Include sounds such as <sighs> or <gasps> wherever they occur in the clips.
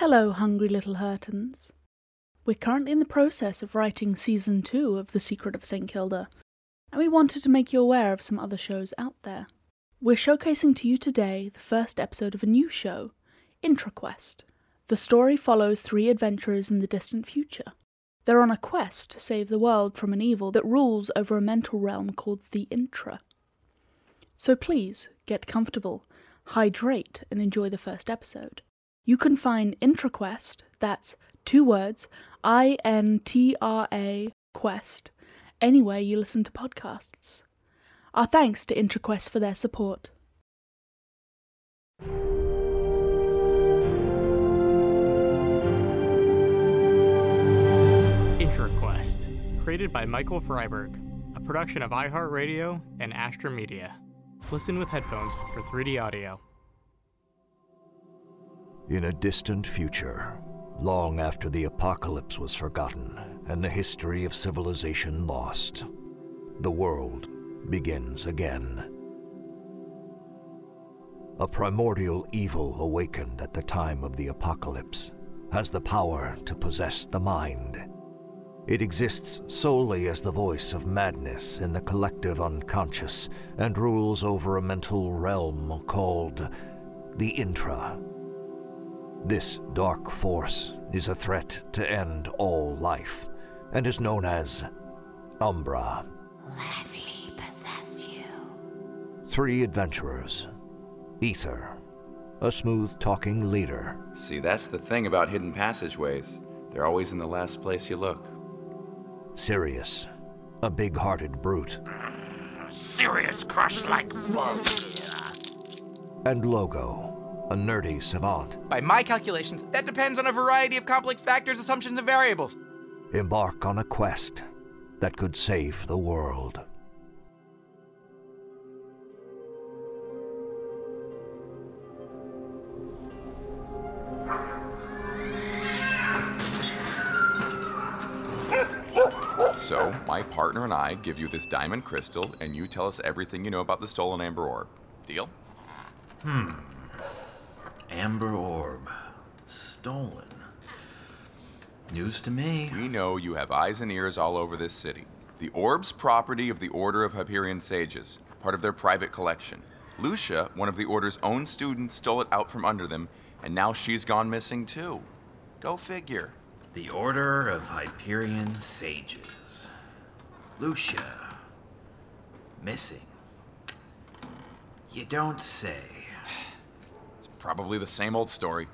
Hello, hungry little Hurtons. We're currently in the process of writing season two of The Secret of St. Kilda, and we wanted to make you aware of some other shows out there. We're showcasing to you today the first episode of a new show, IntraQuest. The story follows three adventurers in the distant future. They're on a quest to save the world from an evil that rules over a mental realm called the Intra. So please get comfortable, hydrate, and enjoy the first episode. You can find IntraQuest, that's two words, I N T R A Quest, anywhere you listen to podcasts. Our thanks to IntraQuest for their support. IntraQuest, created by Michael Freiberg, a production of iHeartRadio and Astrum Media. Listen with headphones for 3D audio. In a distant future, long after the apocalypse was forgotten and the history of civilization lost, the world begins again. A primordial evil awakened at the time of the apocalypse has the power to possess the mind. It exists solely as the voice of madness in the collective unconscious and rules over a mental realm called the Intra. This dark force is a threat to end all life and is known as Umbra. Let me possess you. Three adventurers Aether, a smooth talking leader, See, that's the thing about hidden passageways. They're always in the last place you look. Sirius, a big hearted brute, Sirius crush like and Logo, a nerdy savant. By my calculations, that depends on a variety of complex factors, assumptions, and variables. embark on a quest that could save the world. So, my partner and I give you this diamond crystal, and you tell us everything you know about the stolen amber orb. Deal? Hmm. Amber Orb. Stolen. News to me. We know you have eyes and ears all over this city. The orb's property of the Order of Hyperion Sages, part of their private collection. Lucia, one of the Order's own students, stole it out from under them, and now she's gone missing too. Go figure. The Order of Hyperion Sages. Lucia. Missing. You don't say. Probably the same old story.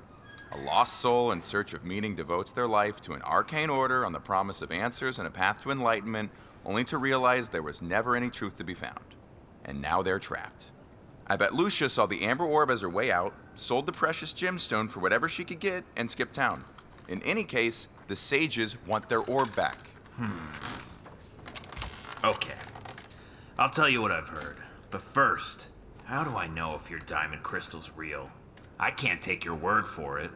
A lost soul in search of meaning devotes their life to an arcane order on the promise of answers and a path to enlightenment, only to realize there was never any truth to be found. And now they're trapped. I bet Lucia saw the amber orb as her way out, sold the precious gemstone for whatever she could get, and skipped town. In any case, the sages want their orb back. Hmm. Okay. I'll tell you what I've heard. But first, how do I know if your diamond crystal's real? I can't take your word for it.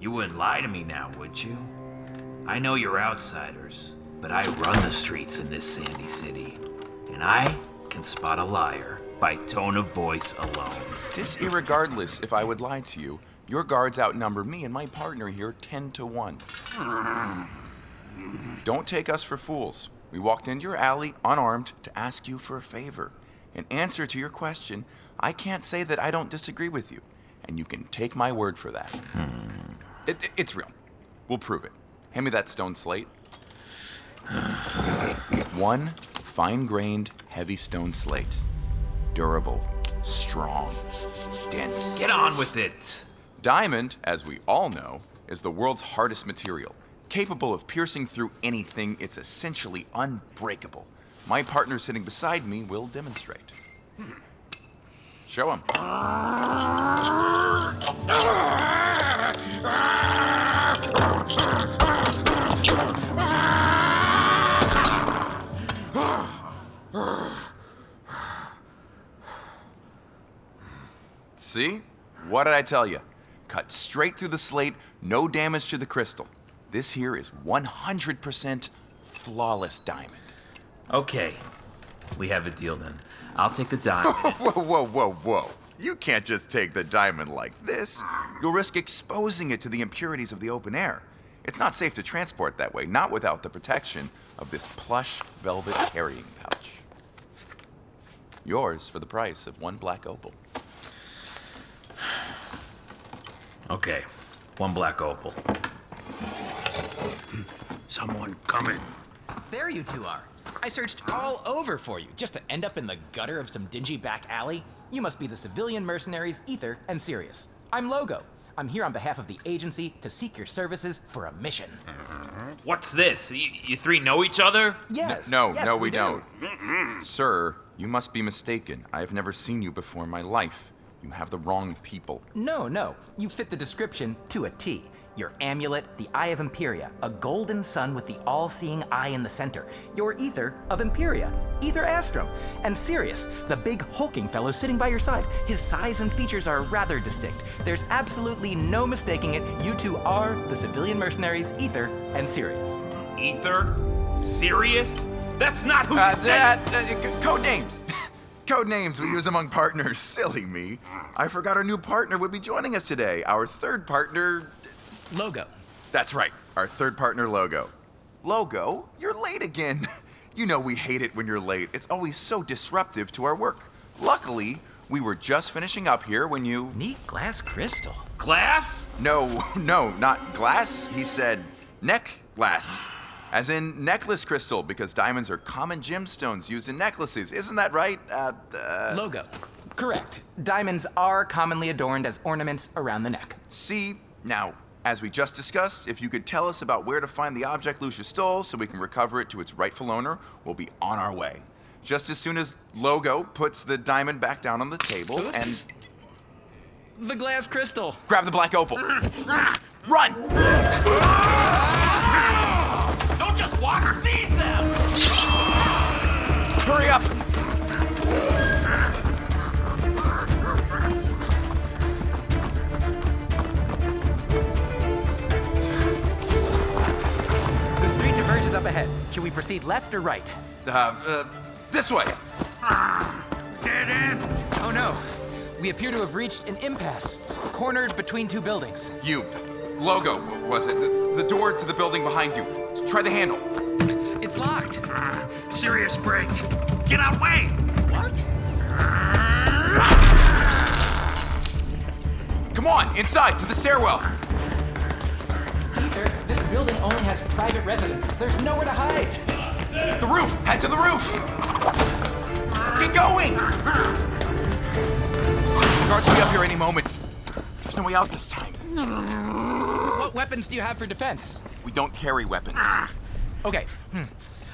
You wouldn't lie to me now, would you? I know you're outsiders, but I run the streets in this sandy city. And I can spot a liar by tone of voice alone. This irregardless if I would lie to you, your guards outnumber me and my partner here 10 to 1. Don't take us for fools. We walked into your alley unarmed to ask you for a favor. In answer to your question, I can't say that I don't disagree with you, and you can take my word for that. It- it- it's real. We'll prove it. Hand me that stone slate. <sighs> One fine grained, heavy stone slate. Durable, strong, dense. Get on with it! Diamond, as we all know, is the world's hardest material. Capable of piercing through anything, it's essentially unbreakable. My partner sitting beside me will demonstrate. Hmm. Show him. See? What did I tell you? Cut straight through the slate, no damage to the crystal. This here is 100% flawless diamond. Okay, we have a deal then. I'll take the diamond. <laughs> Whoa, whoa, whoa, whoa. You can't just take the diamond like this. You'll risk exposing it to the impurities of the open air. It's not safe to transport that way, not without the protection of this plush velvet carrying pouch. Yours for the price of one black opal. Okay, one black opal. <clears throat> Someone coming. There you two are. I searched all over for you just to end up in the gutter of some dingy back alley. You must be the civilian mercenaries Aether and Sirius. I'm Logo. I'm here on behalf of the agency to seek your services for a mission. What's this? You, you three know each other? Yes. no, yes, no, we, do. don't. Sir, you must be mistaken. I have never seen you before in my life. You have the wrong people. No, no. You fit the description to a T. Your amulet, the Eye of Imperia, a golden sun with the all seeing eye in the center. Your Aether of Imperia, Aether Astrum. And Sirius, the big hulking fellow sitting by your side. His size and features are rather distinct. There's absolutely no mistaking it. You two are the civilian mercenaries Aether and Sirius. Aether? Sirius? That's not who Uh, you said. that, uh, c- code names. <laughs> code names we use among partners. <laughs> Silly me. I forgot our new partner would be joining us today. Our third partner. Logo. That's right, our third partner, Logo. Logo, you're late again. <laughs> You know we hate it when you're late. It's always so disruptive to our work. Luckily, we were just finishing up here when you. Neat glass crystal. Glass? No, <laughs> no, not glass. He said neck glass. As in necklace crystal, because diamonds are common gemstones used in necklaces. Isn't that right? Uh, uh, Logo. Correct. Diamonds are commonly adorned as ornaments around the neck. see, now, as we just discussed, if you could tell us about where to find the object Lucia stole so we can recover it to its rightful owner, we'll be on our way. Just as soon as Logo puts the diamond back down on the table and The glass crystal. grab the black opal. Mm. Run! Ah! Don't just walk, ahead. Should we proceed left or right? Uh, uh, this way. Dead end. Oh no. We appear to have reached an impasse, cornered between two buildings. You. Logo, was it? The, the door to the building behind you. Try the handle. It's locked. Sirius break. Get out way. What? Come on, inside to the stairwell. Private residences. There's nowhere to hide. The roof. Head to the roof. Get going. Guards will be up here any moment. There's no way out this time. What weapons do you have for defense? We don't carry weapons. Okay. Hmm.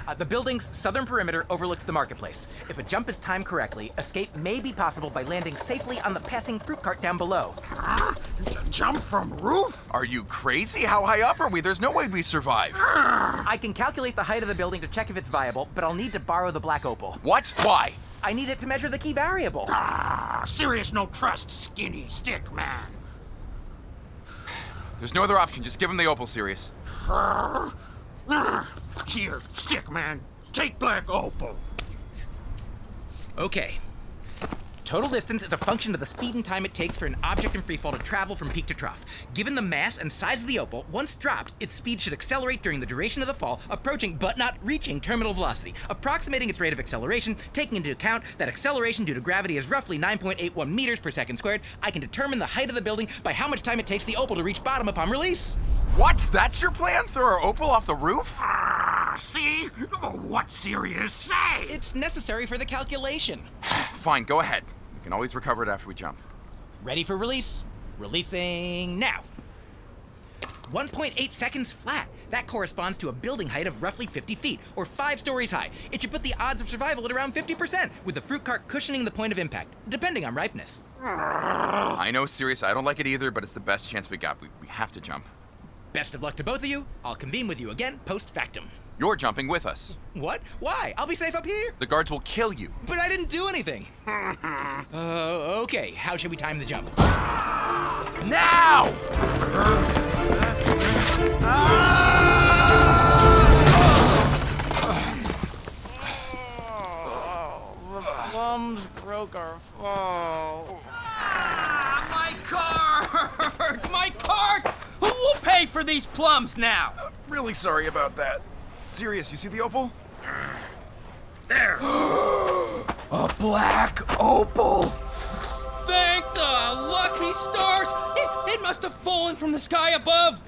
Uh, the building's southern perimeter overlooks the marketplace. If a jump is timed correctly, escape may be possible by landing safely on the passing fruit cart down below. Jump from roof? Are you crazy? How high up are we? There's no way we survive. I can calculate the height of the building to check if it's viable, but I'll need to borrow the black opal. What? Why? I need it to measure the key variable. Ah, Sirius no trust, skinny stick man. There's no other option. Just give him the opal, Sirius. Here, stick man. Take black opal. Okay. Total distance is a function of the speed and time it takes for an object in freefall to travel from peak to trough. Given the mass and size of the opal, once dropped, its speed should accelerate during the duration of the fall, approaching but not reaching terminal velocity, approximating its rate of acceleration, taking into account that acceleration due to gravity is roughly 9.81 meters per second squared. I can determine the height of the building by how much time it takes the opal to reach bottom upon release. What? That's your plan? Throw our opal off the roof? Ah, see? What Sirius say? It's necessary for the calculation. <sighs> Fine, go ahead. We can always recover it after we jump. Ready for release? Releasing now. 1.8 seconds flat. That corresponds to a building height of roughly 50 feet, or five stories high. It should put the odds of survival at around 50%, with the fruit cart cushioning the point of impact, depending on ripeness. <sighs> I know, Sirius, I don't like it either, but it's the best chance we got. We, we have to jump. Best of luck to both of you. I'll convene with you again post factum. You're jumping with us. What? Why? I'll be safe up here. The guards will kill you. But I didn't do anything. <laughs> uh, okay, how should we time the jump? now! the plums broke our fall. Ah, my cart! <laughs> My cart! Pay for these plums now. Uh, really sorry about that. Sirius, you see the opal? There. <gasps> A black opal! Thank the lucky stars! It, it must have fallen from the sky above.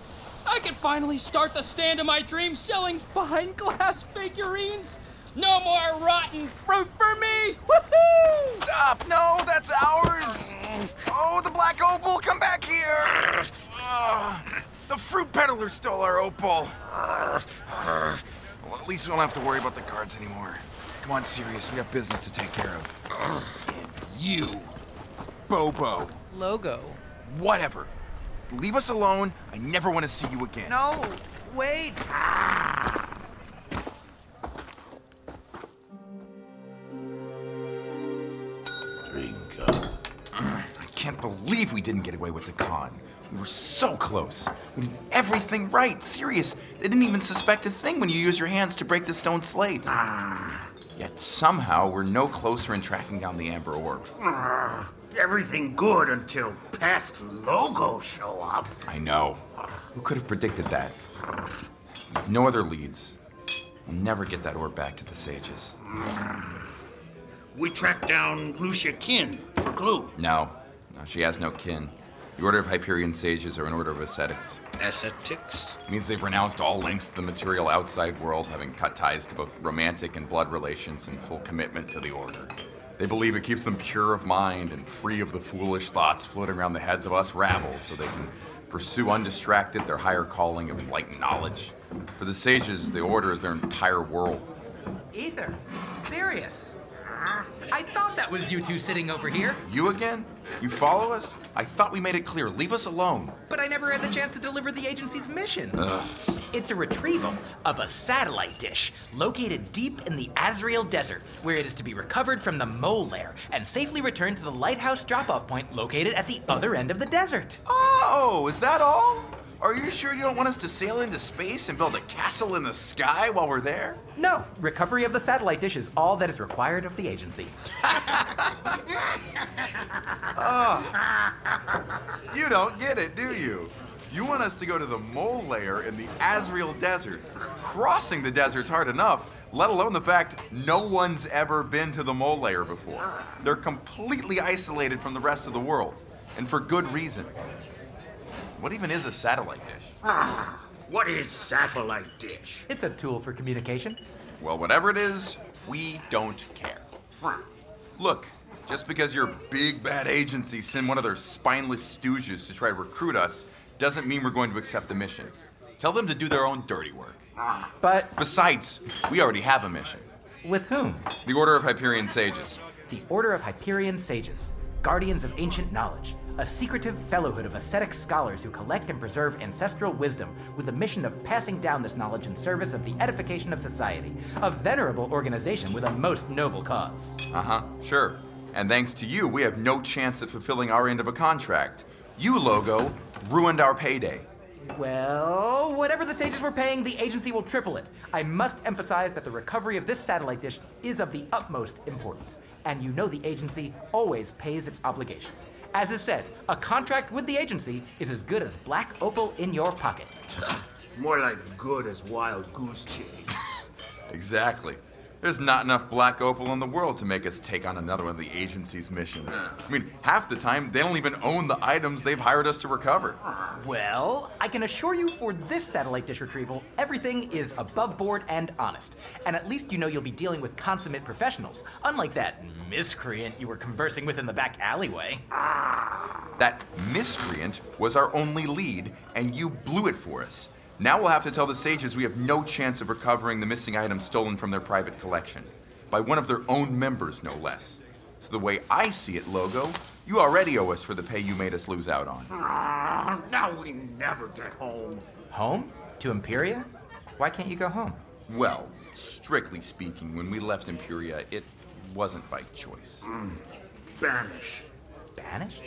I can finally start the stand of my dreams selling fine glass figurines. No more rotten fruit for me! Woohoo! Stop! No, that's ours! Mm. Oh, the black opal, come back here! Ah. The fruit peddler stole our opal. Well, at least we don't have to worry about the guards anymore. Come on, Sirius, we have business to take care of. And you, Bobo, Logo. whatever. Leave us alone. I never want to see you again. No, wait. Drink up. Can't believe we didn't get away with the con. We were so close. We did everything right. Sirius. They didn't even suspect a thing when you use your hands to break the stone slate. Yet somehow we're no closer in tracking down the Amber Orb. Ah, Everything good until past logos show up. I know. Who could have predicted that? We have no other leads. We'll never get that orb back to the sages. We tracked down Lucia Kin for clue. No, no, she has no kin. The Order of Hyperion Sages are an order of ascetics. Ascetics? It means they've renounced all links to the material outside world, having cut ties to both romantic and blood relations and full commitment to the Order. They believe it keeps them pure of mind and free of the foolish thoughts floating around the heads of us rabble, so they can pursue undistracted their higher calling of enlightened knowledge. For the sages, the Order is their entire world. Aether. Sirius. I thought that was you two sitting over here, You again? You follow us? I thought we made it clear. Leave us alone. but I never had the chance to deliver the agency's mission. Ugh. It's a retrieval of a satellite dish located deep in the Azrael Desert, where it is to be recovered from the mole lair and safely returned to the lighthouse drop off point located at the other end of the desert. Oh, is that all? Are you sure you don't want us to sail into space and build a castle in the sky while we're there? No, recovery of the satellite dish is all that is required of the agency. Ah. You don't get it, do you? You want us to go to the mole layer in the Azrael Desert. Crossing the desert's hard enough, let alone the fact no one's ever been to the mole layer before. They're completely isolated from the rest of the world, and for good reason. What even is a satellite dish? Ah, What is satellite dish? It's a tool for communication. Well, whatever it is, we don't care. Look, just because your big bad agency send one of their spineless stooges to try to recruit us doesn't mean we're going to accept the mission. Tell them to do their own dirty work. But Besides, we already have a mission. with whom? The Order of Hyperion Sages. The Order of Hyperion Sages, guardians of ancient knowledge, a secretive fellowhood of ascetic scholars who collect and preserve ancestral wisdom with the mission of passing down this knowledge in service of the edification of society, a venerable organization with a most noble cause. Uh huh, sure. And thanks to you, we have no chance of fulfilling our end of a contract. You, Logo, ruined our payday. Well, whatever the sages were paying, the agency will triple it. I must emphasize that the recovery of this satellite dish is of the utmost importance, and you know the agency always pays its obligations. As is said, a contract with the agency is as good as black opal in your pocket. More like good as wild goose chase. <laughs> Exactly. There's not enough black opal in the world to make us take on another one of the agency's missions. I mean, half the time, they don't even own the items they've hired us to recover. Well, I can assure you for this satellite dish retrieval, everything is above board and honest. And at least you know you'll be dealing with consummate professionals, unlike that miscreant you were conversing with in the back alleyway. That miscreant was our only lead, and you blew it for us. Now we'll have to tell the sages we have no chance of recovering the missing items stolen from their private collection. By one of their own members, no less. So, the way I see it, Logo, you already owe us for the pay you made us lose out on. Ah, now we never get home. Home? To Imperia? Why can't you go home? Well, strictly speaking, when we left Imperia, it wasn't by choice. Banish. Banished?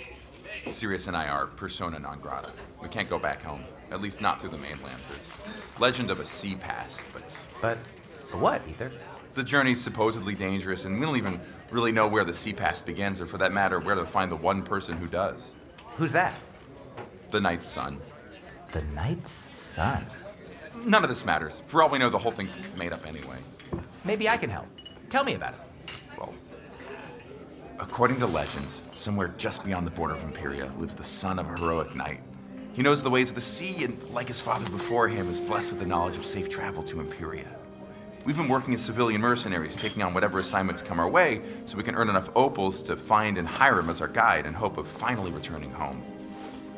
Sirius and I are persona non grata. We can't go back home, at least not through the mainland. There's legend of a sea pass, but But what, Aether? the journey's supposedly dangerous, and we don't even really know where the sea pass begins, or for that matter, where to find the one person who does. Who's that? The Night's son. The Knight's Son. None of this matters. For all we know, the whole thing's made up anyway. Maybe I can help. Tell me about it. Well, according to legends, somewhere just beyond the border of Imperia lives the son of a heroic knight. He knows the ways of the sea, and like his father before him, is blessed with the knowledge of safe travel to Imperia. We've been working as civilian mercenaries, taking on whatever assignments come our way, so we can earn enough opals to find and hire him as our guide in hope of finally returning home.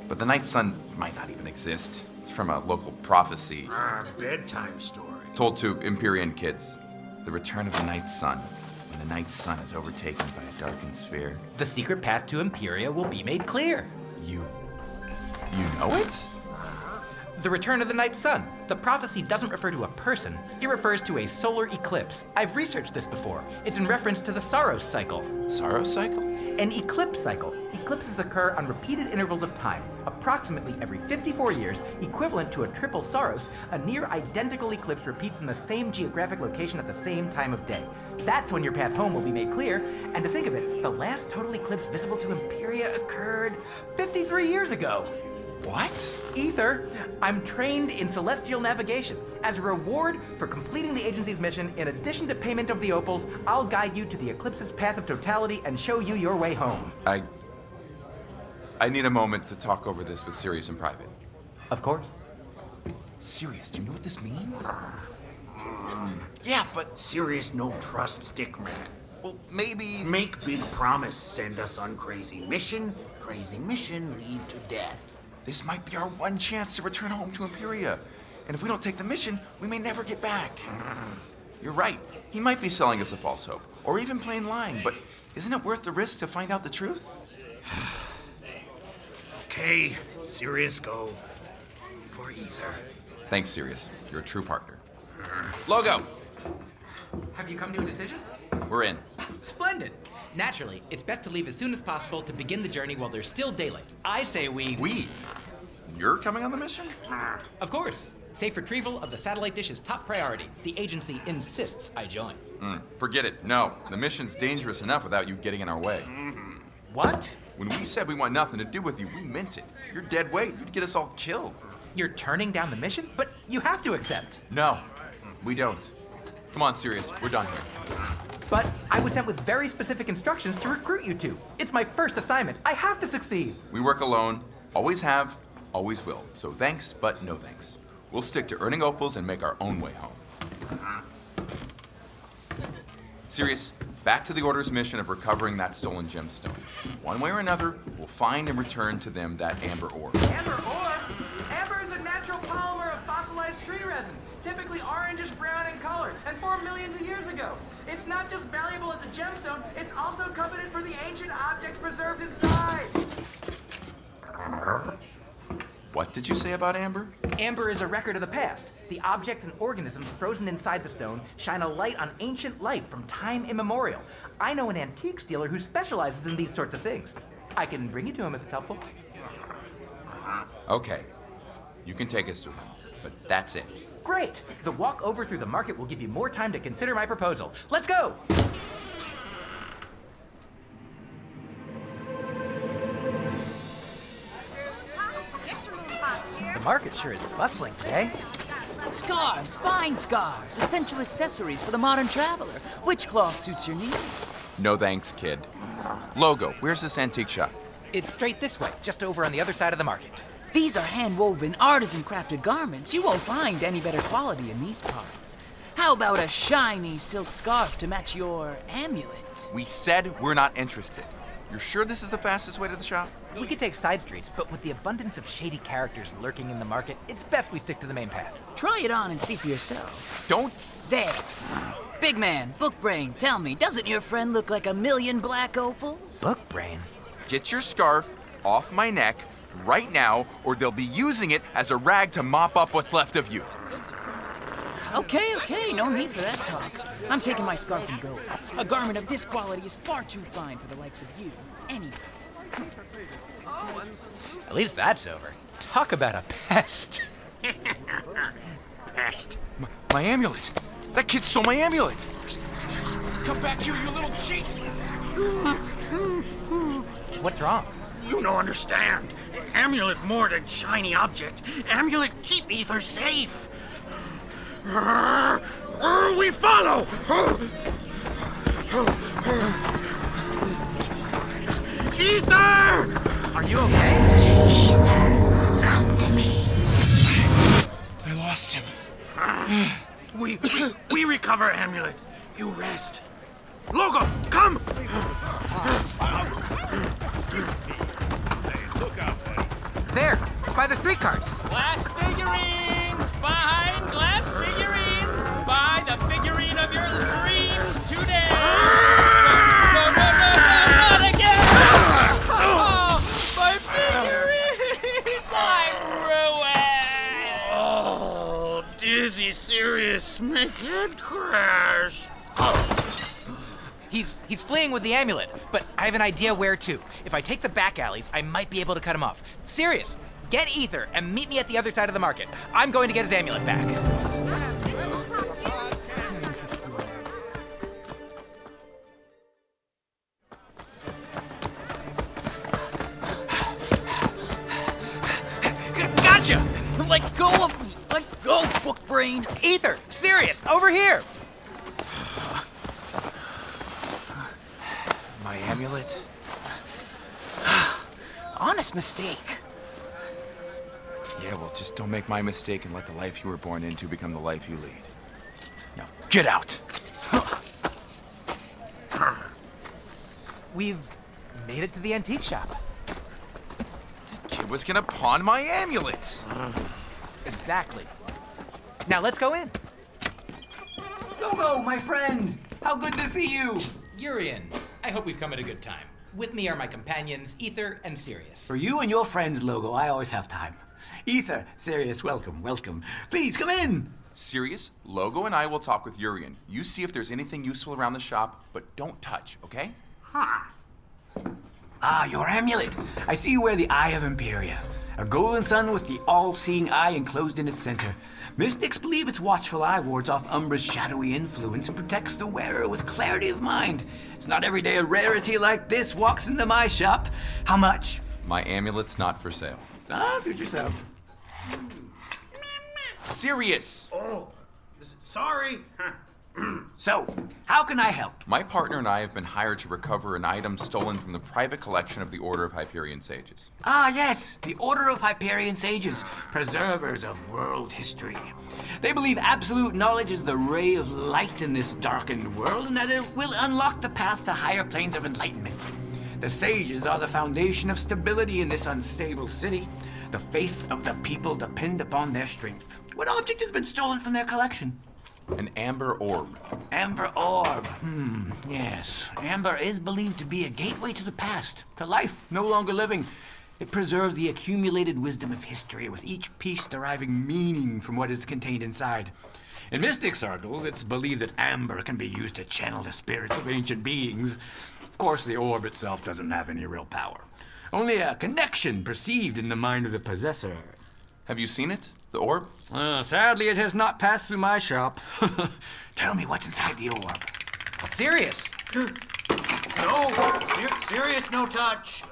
But the Knight's Sun might not even exist. It's from a local prophecy Ah, bedtime story. told to Empyrean kids. The return of the Knight's Sun, when the Knight's Sun is overtaken by a darkened sphere. The secret path to Imperia will be made clear. You. You know it? The return of the Night Sun. The prophecy doesn't refer to a person, it refers to a solar eclipse. I've researched this before. It's in reference to the Saros cycle. Saros cycle? An eclipse cycle. Eclipses occur on repeated intervals of time, approximately every 54 years, equivalent to a triple Saros. A near identical eclipse repeats in the same geographic location at the same time of day. That's when your path home will be made clear. And to think of it, the last total eclipse visible to Imperia occurred 53 years ago. What? Aether, I'm trained in celestial navigation. As a reward for completing the agency's mission, in addition to payment of the opals, I'll guide you to the eclipse's path of totality and show you your way home. I. I need a moment to talk over this with Sirius in private. Of course. Sirius, do you know what this means? Mm. Yeah, but Sirius no trust stick man. Well, maybe. Make big promise, send us on crazy mission. Crazy mission lead to death. This might be our one chance to return home to Imperia. And if we don't take the mission, we may never get back. You're right. He might be selling us a false hope, or even plain lying, but isn't it worth the risk to find out the truth? <sighs> Okay, Sirius go. For Aether. Thanks, Sirius. You're a true partner. Uh-huh. Logo! Have you come to a decision? We're in. Splendid. Naturally, it's best to leave as soon as possible to begin the journey while there's still daylight. I say we. We? You're coming on the mission? Of course. Safe retrieval of the satellite dish is top priority. The agency insists I join. Mm, forget it. No, the mission's dangerous enough without you getting in our way. What? When we said we want nothing to do with you, we meant it. You're dead weight You'd get us all killed. You're turning down the mission? But you have to accept. No, we don't. Come on, Sirius. We're done here. But I was sent with very specific instructions to recruit you two. It's my first assignment. I have to succeed. We work alone, always have, always will. So thanks, but no thanks. We'll stick to earning opals and make our own way home. Sirius, back to the Order's mission of recovering that stolen gemstone. One way or another, we'll find and return to them that amber ore. Amber ore? Amber is a natural polymer of fossilized tree resin, typically orangish brown in color, and formed millions of years ago. It's not just valuable as a gemstone, it's also coveted for the ancient objects preserved inside. What did you say about amber? Amber is a record of the past. The objects and organisms frozen inside the stone shine a light on ancient life from time immemorial. I know an antique dealer who specializes in these sorts of things. I can bring you to him if it's helpful. Okay. You can take us to him, but that's it. Great! The walk over through the market will give you more time to consider my proposal. Let's go! The market sure is bustling today. Scarves, fine scarves, essential accessories for the modern traveler. Which cloth suits your needs? No thanks, kid. Logo, where's this antique shop? It's straight this way, just over on the other side of the market. These are hand woven, artisan crafted garments. You won't find any better quality in these parts. How about a shiny silk scarf to match your amulet? We said we're not interested. You're sure this is the fastest way to the shop? We could take side streets, but with the abundance of shady characters lurking in the market, it's best we stick to the main path. Try it on and see for yourself. Don't. There. Big man, book brain, tell me, doesn't your friend look like a million black opals? Book brain? Get your scarf off my neck right now, or they'll be using it as a rag to mop up what's left of you. Okay, okay, no need for that talk. I'm taking my scarf and go. A garment of this quality is far too fine for the likes of you. Anyway. At least that's over. Talk about a pest. <laughs> Pest. My, my amulet! That kid stole my amulet! Come back here, you little cheat! What's wrong? You don't understand. Amulet more than shiny object. Amulet keep Aether safe. We follow! Aether! Are you okay? Come to me. I lost him. We, we, we recover Amulet. You rest. Logo, come! There, by the streetcars. Glass figurines! Behind glass figurines! Buy the figurine of your dreams today! Oh! Oh, dizzy, Sirius, make head crash. He's he's fleeing with the amulet, but I have an idea where to. If I take the back alleys, I might be able to cut him off. Sirius. Get Aether and meet me at the other side of the market. I'm going to get his amulet back. Gotcha! Let go of me! Let go, book brain! Aether, Sirius, over here. My amulet? Honest mistake. Yeah, well, just don't make my mistake and let the life you were born into become the life you lead. Now, get out! We've made it to the antique shop. Kid was gonna pawn my amulet! Exactly. Now let's go in. Logo, my friend! How good to see you! Yurian, I hope we've come at a good time. With me are my companions, Aether and Sirius. For you and your friends, Logo, I always have time. Aether, Sirius, welcome, welcome. Please come in! Sirius, Logo and I will talk with Yurian. You see if there's anything useful around the shop, but don't touch, okay? Ha! Ah, your amulet. I see you wear the Eye of Imperia, a golden sun with the all-seeing eye enclosed in its center. Mystics believe its watchful eye wards off Umbra's shadowy influence and protects the wearer with clarity of mind. It's not every day a rarity like this walks into my shop. How much? My amulet's not for sale. Ah, suit yourself. Sirius. Oh, sorry. <clears throat> So, how can I help? My partner and I have been hired to recover an item stolen from the private collection of the Order of Hyperion Sages. Ah, yes, the Order of Hyperion Sages, preservers of world history. They believe absolute knowledge is the ray of light in this darkened world and that it will unlock the path to higher planes of enlightenment. The sages are the foundation of stability in this unstable city. The faith of the people depend upon their strength. What object has been stolen from their collection? An amber orb. Amber orb. Hmm, yes. Amber is believed to be a gateway to the past, to life no longer living. It preserves the accumulated wisdom of history, with each piece deriving meaning from what is contained inside. In mystic circles, it's believed that amber can be used to channel the spirits of ancient beings. Of course, the orb itself doesn't have any real power. Only a connection perceived in the mind of the possessor. Have you seen it? The orb? Uh, sadly, it has not passed through my shop. <laughs> Tell me what's inside the orb. Sirius. <gasps> No, ser- Sirius, no touch.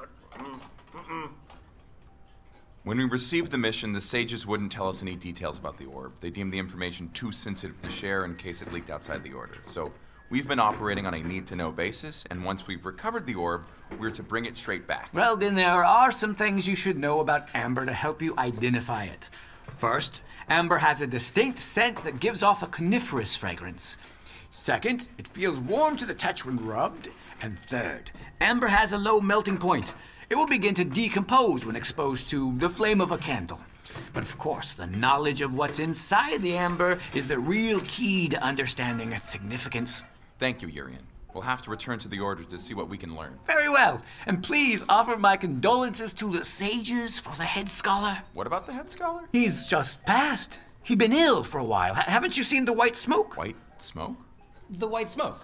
When we received the mission, the sages wouldn't tell us any details about the orb. They deemed the information too sensitive to share in case it leaked outside the Order. So we've been operating on a need to know basis, and once we've recovered the orb, we're to bring it straight back. Well, then there are some things you should know about amber to help you identify it. First, amber has a distinct scent that gives off a coniferous fragrance. Second, it feels warm to the touch when rubbed. And third, amber has a low melting point. It will begin to decompose when exposed to the flame of a candle. But of course, the knowledge of what's inside the amber is the real key to understanding its significance. Thank you, Yurian. We'll have to return to the Order to see what we can learn. Very well. And please offer my condolences to the sages for the head scholar. What about the head scholar? He's just passed. He'd been ill for a while. H- haven't you seen the white smoke? White smoke? The white smoke,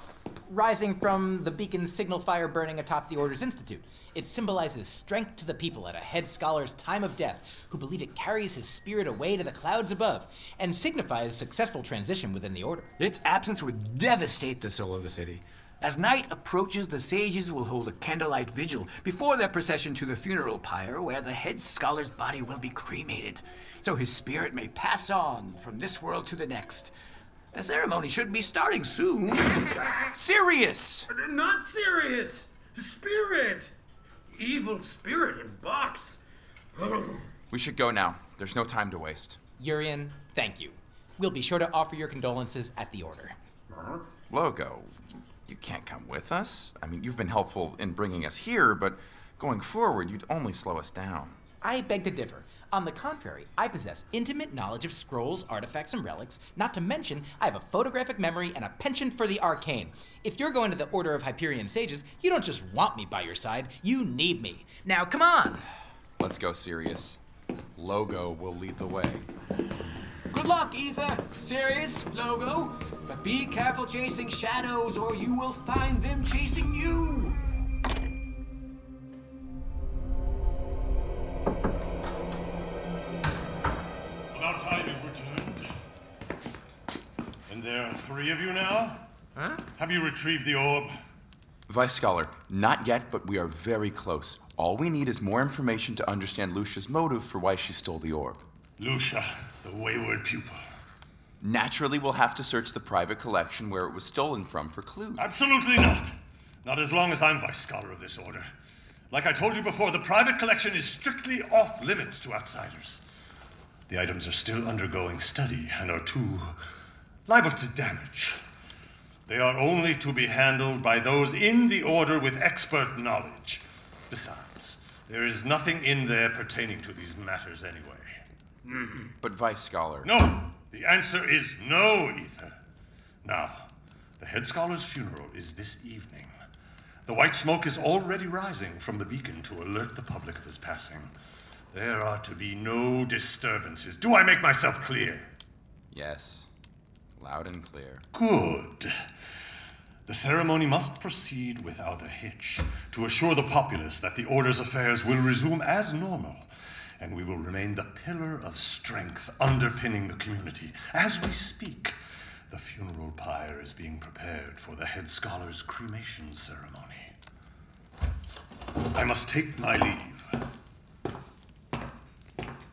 rising from the beacon's signal fire burning atop the Order's Institute. It symbolizes strength to the people at a head scholar's time of death, who believe it carries his spirit away to the clouds above, and signifies successful transition within the Order. Its absence would devastate the soul of the city. As night approaches, the sages will hold a candlelight vigil before their procession to the funeral pyre, where the head scholar's body will be cremated, so his spirit may pass on from this world to the next. The ceremony should be starting soon. <laughs> Sirius! Not serious! Spirit! Evil spirit in box! <clears throat> We should go now. There's no time to waste. Yurian, thank you. We'll be sure to offer your condolences at the order. Logo, you can't come with us. I mean, you've been helpful in bringing us here, but going forward, you'd only slow us down. I beg to differ. On the contrary, I possess intimate knowledge of scrolls, artifacts, and relics, not to mention I have a photographic memory and a penchant for the arcane. If you're going to the Order of Hyperion Sages, you don't just want me by your side, you need me. Now, come on! <sighs> Let's go, Sirius. Logo will lead the way. Good luck, Aether, Sirius, Logo. But be careful chasing shadows, or you will find them chasing you. About time you've returned. And there are three of you now? Huh? Have you retrieved the orb? Vice Scholar, not yet, but we are very close. All we need is more information to understand Lucia's motive for why she stole the orb. Lucia, the wayward pupil. Naturally, we'll have to search the private collection where it was stolen from for clues. Absolutely not. Not as long as I'm Vice Scholar of this order. Like I told you before, the private collection is strictly off limits to outsiders. The items are still undergoing study and are too liable to damage. They are only to be handled by those in the order with expert knowledge. Besides, there is nothing in there pertaining to these matters anyway. Mm-hmm. But Vice Scholar. No! The answer is no, Aether. Now, the head scholar's funeral is this evening. The white smoke is already rising from the beacon to alert the public of his passing. There are to be no disturbances. Do I make myself clear? Yes. Loud and clear. Good. The ceremony must proceed without a hitch to assure the populace that the Order's affairs will resume as normal, and we will remain the pillar of strength underpinning the community. As we speak, the funeral pyre is being prepared for the head scholar's cremation ceremony. I must take my leave.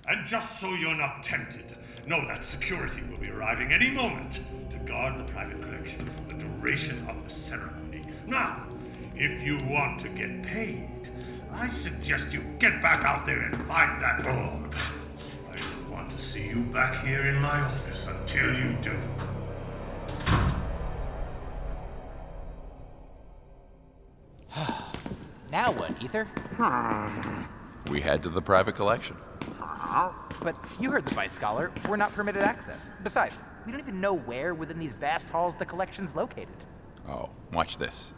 And just so you're not tempted, know that security will be arriving any moment to guard the private collection from the duration of the ceremony. Now, if you want to get paid, I suggest you get back out there and find that orb. I don't want to see you back here in my office until you do. <sighs> Now what, Aether? <sighs> We head to the private collection. But you heard the Vice Scholar. We're not permitted access. Besides, we don't even know where within these vast halls the collection's located. Oh, watch this.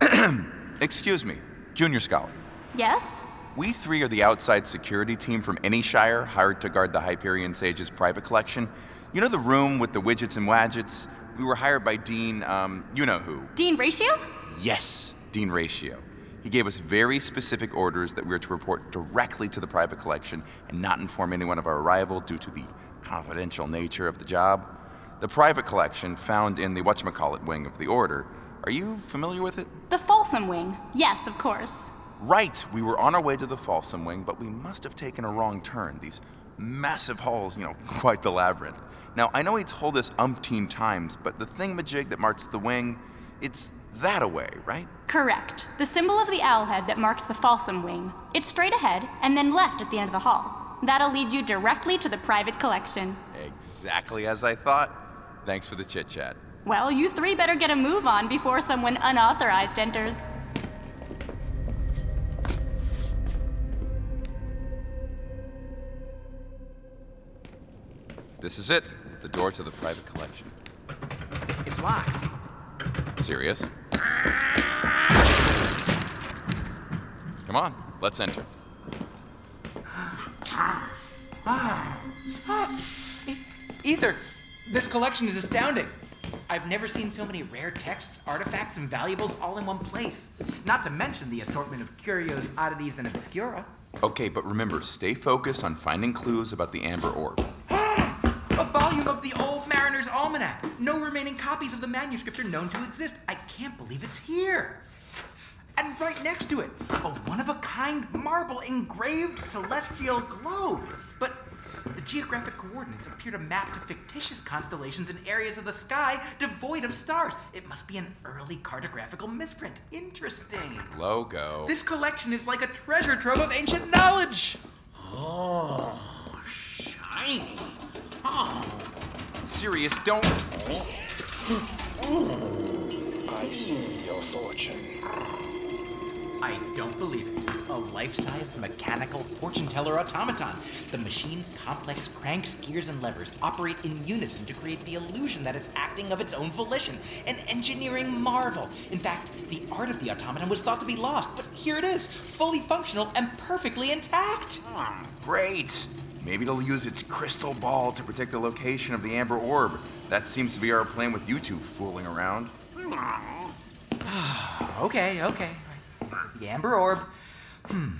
<clears throat> Excuse me, Junior Scholar. Yes? We three are the outside security team from any shire hired to guard the Hyperion Sage's private collection. You know the room with the widgets and wadgets? We were hired by Dean, um, you know who. Dean Ratio? Yes, Dean Ratio. He gave us very specific orders that we were to report directly to the private collection and not inform anyone of our arrival due to the confidential nature of the job. The private collection, found in the whatchamacallit wing of the Order, are you familiar with it? The Folsom Wing. Yes, of course. Right, we were on our way to the Folsom Wing, but we must have taken a wrong turn. These massive halls, you know, <laughs> quite the labyrinth. Now, I know he told us umpteen times, but the thing thingamajig that marks the wing, it's that away, right? Correct. The symbol of the owl head that marks the Folsom Wing. It's straight ahead and then left at the end of the hall. That'll lead you directly to the private collection. Exactly as I thought. Thanks for the chit chat. Well, you three better get a move on before someone unauthorized enters. This is it the door to the private collection. It's locked. Sirius? Come on, let's enter. Aether, this collection is astounding. I've never seen so many rare texts, artifacts, and valuables all in one place. Not to mention the assortment of curios, oddities, and obscura. Okay, but remember, stay focused on finding clues about the Amber Orb. <gasps> A volume of the Old copies of the manuscript are known to exist. I can't believe it's here. And right next to it, a one of a kind marble engraved celestial globe. But the geographic coordinates appear to map to fictitious constellations in areas of the sky devoid of stars. It must be an early cartographical misprint. Interesting. Logo. This collection is like a treasure trove of ancient knowledge. Oh, shiny. Oh. Sirius, don't. I see your fortune. I don't believe it. A life-size mechanical fortune teller automaton. The machine's complex cranks, gears, and levers operate in unison to create the illusion that it's acting of its own volition. An engineering marvel. In fact, the art of the automaton was thought to be lost, but here it is, fully functional and perfectly intact. Hmm, great. Maybe it'll use its crystal ball to predict the location of the Amber Orb. That seems to be our plan with you two fooling around. okay, okay. The Amber Orb. Hmm.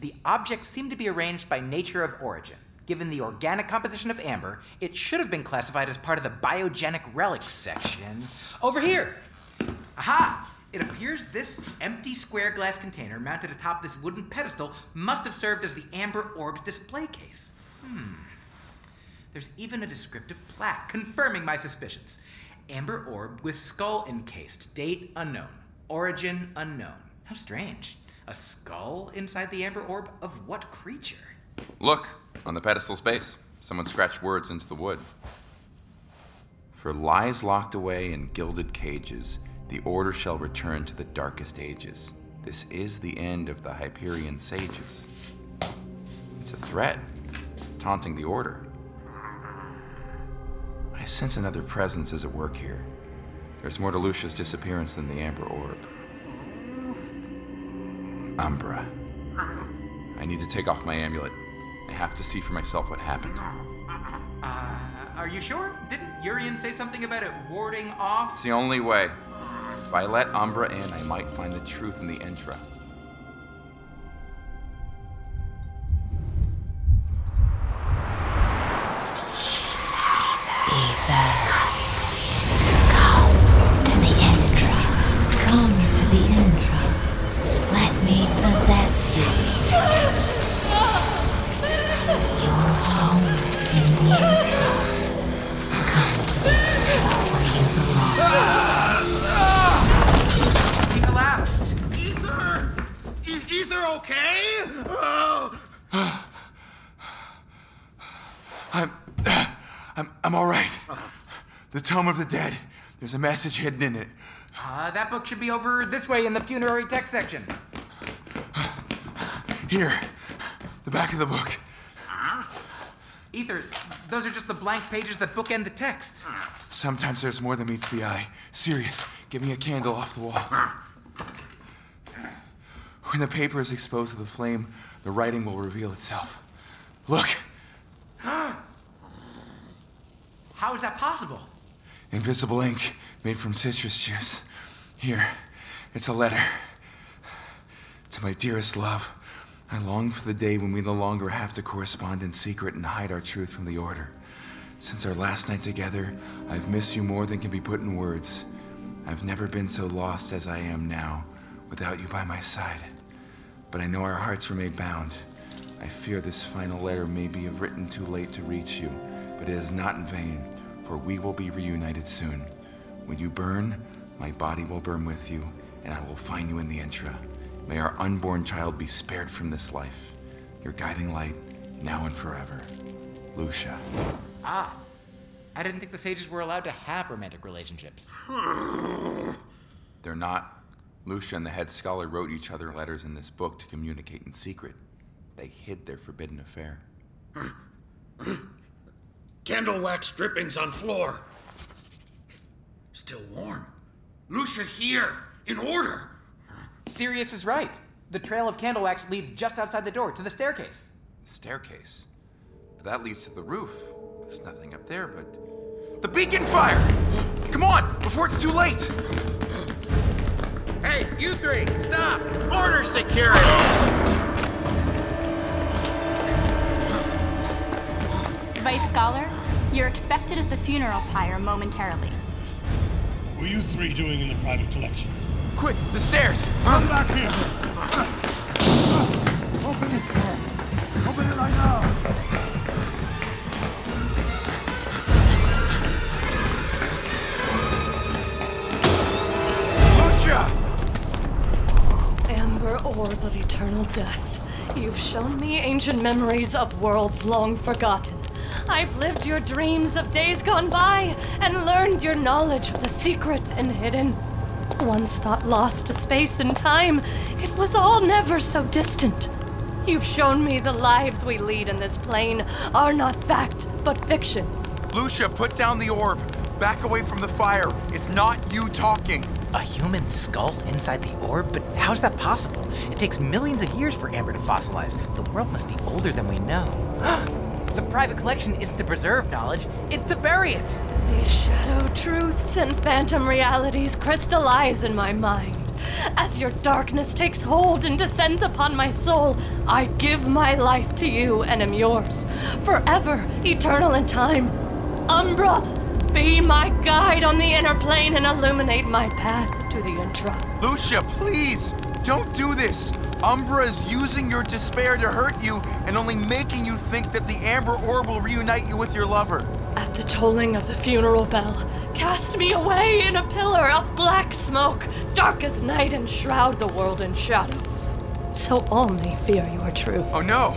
The objects seem to be arranged by nature of origin. Given the organic composition of amber, it should have been classified as part of the biogenic relics section. Over here! Aha! It appears this empty square glass container mounted atop this wooden pedestal must have served as the Amber Orb's display case. Hmm. There's even a descriptive plaque confirming my suspicions. Amber Orb with skull encased, date unknown, origin unknown. How strange. A skull inside the Amber Orb of what creature? Look, on the pedestal space, someone scratched words into the wood. For lies locked away in gilded cages, the order shall return to the darkest ages. This is the end of the Hyperion sages. It's a threat, taunting the order. I sense another presence is at work here. There's more to Lucia's disappearance than the Amber Orb. Umbra. I need to take off my amulet. I have to see for myself what happened. Uh, are you sure? Didn't Yurian say something about it warding off? It's the only way. If I let Umbra in, I might find the truth in the Intra. Come to the Intra. Come to the Intra. Let me possess you. Your home is in the The Tome of the Dead. There's a message hidden in it. Uh, that book should be over this way in the funerary text section. Here, the back of the book. Aether, those are just the blank pages that bookend the text. Sometimes there's more than meets the eye. Sirius, give me a candle off the wall. When the paper is exposed to the flame, the writing will reveal itself. Look, <gasps> How is that possible? Invisible ink made from citrus juice. Here, it's a letter. To my dearest love, I long for the day when we no longer have to correspond in secret and hide our truth from the Order. Since our last night together, I've missed you more than can be put in words. I've never been so lost as I am now, without you by my side. But I know our hearts were made bound. I fear this final letter may be written too late to reach you, but it is not in vain, for we will be reunited soon. When you burn, my body will burn with you, and I will find you in the Intra. May our unborn child be spared from this life. Your guiding light, now and forever. Lucia. Ah, I didn't think the sages were allowed to have romantic relationships. <sighs> They're not. Lucia and the head scholar wrote each other letters in this book to communicate in secret. They hid their forbidden affair. <clears throat> Candle wax drippings on floor. Still warm. Lucia here, in order. Sirius is right. The trail of candle wax leads just outside the door to the staircase. Staircase. But that leads to the roof. There's nothing up there but. The beacon fire! Come on, before it's too late! Hey, you three, stop! Order security! Vice Scholar, you're expected at the funeral pyre momentarily. What were you three doing in the private collection? Quick, the stairs! Come back here! Open it, Carl. Open it right now. Lucia! Amber orb of eternal death. You've shown me ancient memories of worlds long forgotten. I've lived your dreams of days gone by and learned your knowledge of the secret and hidden. Once thought lost to space and time, it was all never so distant. You've shown me the lives we lead in this plane are not fact, but fiction. Lucia, put down the orb. Back away from the fire. It's not you talking. A human skull inside the orb? But how's that possible? It takes millions of years for amber to fossilize. The world must be older than we know. <gasps> <gasps> the private collection isn't to preserve knowledge, it's to bury it. These shadow truths and phantom realities crystallize in my mind. As your darkness takes hold and descends upon my soul, I give my life to you and am yours, forever, eternal in time. Umbra, be my guide on the inner plane and illuminate my path to the intra. Lucia, please! Don't do this! Umbra is using your despair to hurt you and only making you think that the Amber Orb will reunite you with your lover. At the tolling of the funeral bell, cast me away in a pillar of black smoke, dark as night, and shroud the world in shadow. So all may fear your truth. Oh no!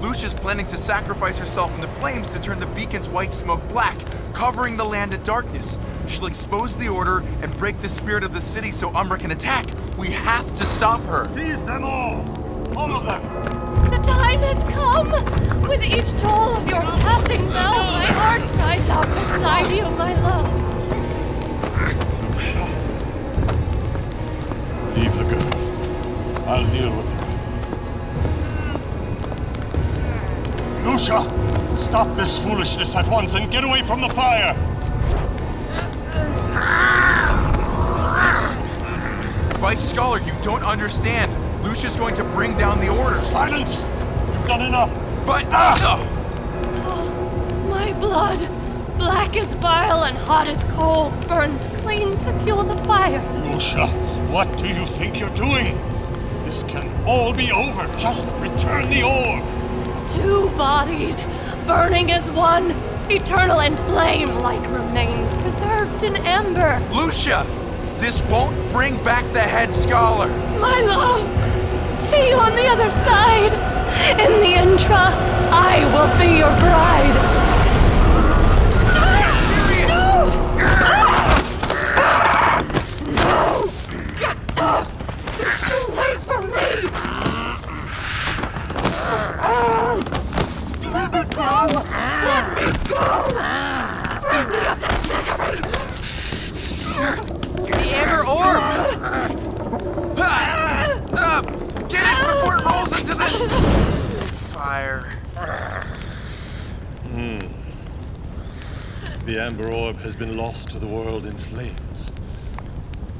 Lucia's planning to sacrifice herself in the flames to turn the beacon's white smoke black, covering the land in darkness. She'll expose the order and break the spirit of the city so Umbra can attack. We have to stop her. Seize them all! All of them! The time has come! With each toll of your passing bell, my heart cries out beside you, my love. Lucia. Leave the girl. I'll deal with her. Lucia! Stop this foolishness at once and get away from the fire! Vice Scholar, you don't understand. Lucia's going to bring down the order. Silence! You've done enough! But. Ah! My blood, black as bile and hot as coal, burns clean to fuel the fire. Lucia, what do you think you're doing? This can all be over. Just return the orb. Two bodies, burning as one, eternal in flame, like remains preserved in amber. Lucia! This won't bring back the head scholar. My love, see you on the other side. In the intra, I will be your bride. Get up! It's too late for me! Let me go! Let me go! Of this misery! The amber orb! Uh, get it before it rolls into the fire. Hmm. The Amber Orb has been lost to the world in flames.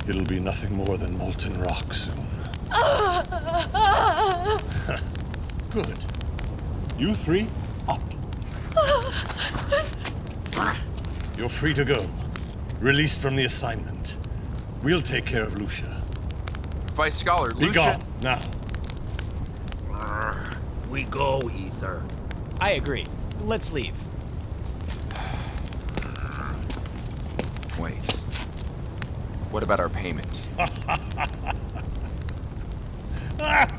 It'll be nothing more than molten rock soon. <laughs> Good. You three, up. <laughs> You're free to go. Released from the assignment. We'll take care of Lucia. Vice Scholar, Be Lucia. gone, now. We go, Aether. I agree. Let's leave. Wait. What about our payment? <laughs> <laughs>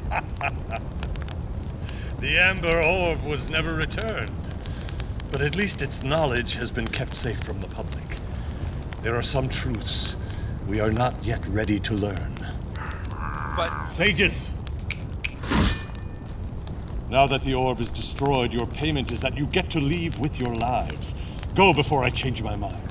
the Amber Orb was never returned. But at least its knowledge has been kept safe from the public. There are some truths we are not yet ready to learn. But. Sages! Now that the orb is destroyed, your payment is that you get to leave with your lives. Go before I change my mind.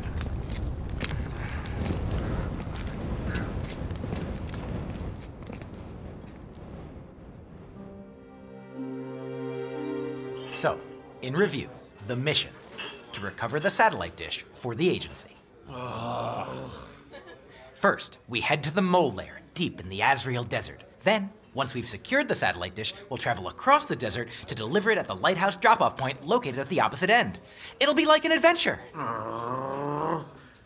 In review, the mission to recover the satellite dish for the agency. First, we head to the mole lair deep in the Azrael Desert. Then, once we've secured the satellite dish, we'll travel across the desert to deliver it at the lighthouse drop off point located at the opposite end. It'll be like an adventure.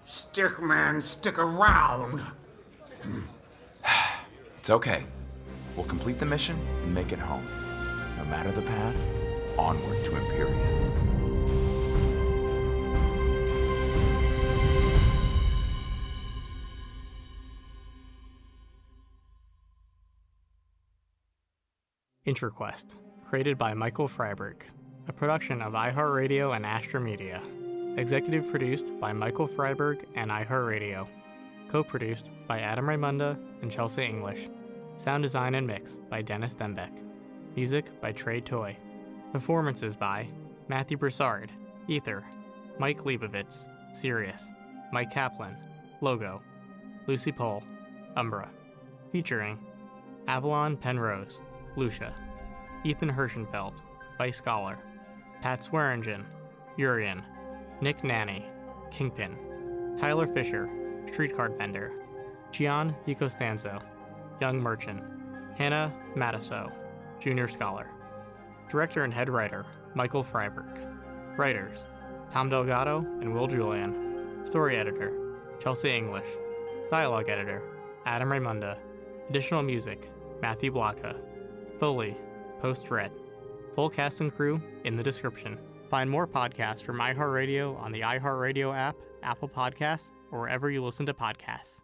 Stick man, stick around. <sighs> It's okay. We'll complete the mission and make it home. No matter the path, onward to Imperium. Intra Quest, created by Michael Freiberg, a production of iHeartRadio and Astrum Media. Executive produced by Michael Freiberg and iHeartRadio. Co produced by Adam Raymonda and Chelsea English. Sound design and mix by Dennis Dembeck. Music by Trey Toy. Performances by Matthew Broussard, Aether, Mike Lebovitz, Sirius, Myq Kaplan, Logo, Lucie Pohl, Umbra. Featuring Avalon Penrose, Lucia, Ethan Herschenfeld, Vice Scholar, Pat Swearingen, Yurian, Nick Naney, Kingpin, Tyler Fischer, Street Cart Vendor, Gian DiCostanzo, Young Merchant, Hannah Matusow, Junior Scholar. Director and head writer, Michael Freiberg. Writers, Tom Delgado and Will Julian. Story editor, Chelsea English. Dialogue editor, Adam Raymonda. Additional music, Matthew Blocha. Foley, Post Red. Full cast and crew in the description. Find more podcasts from iHeartRadio on the iHeartRadio app, Apple Podcasts, or wherever you listen to podcasts.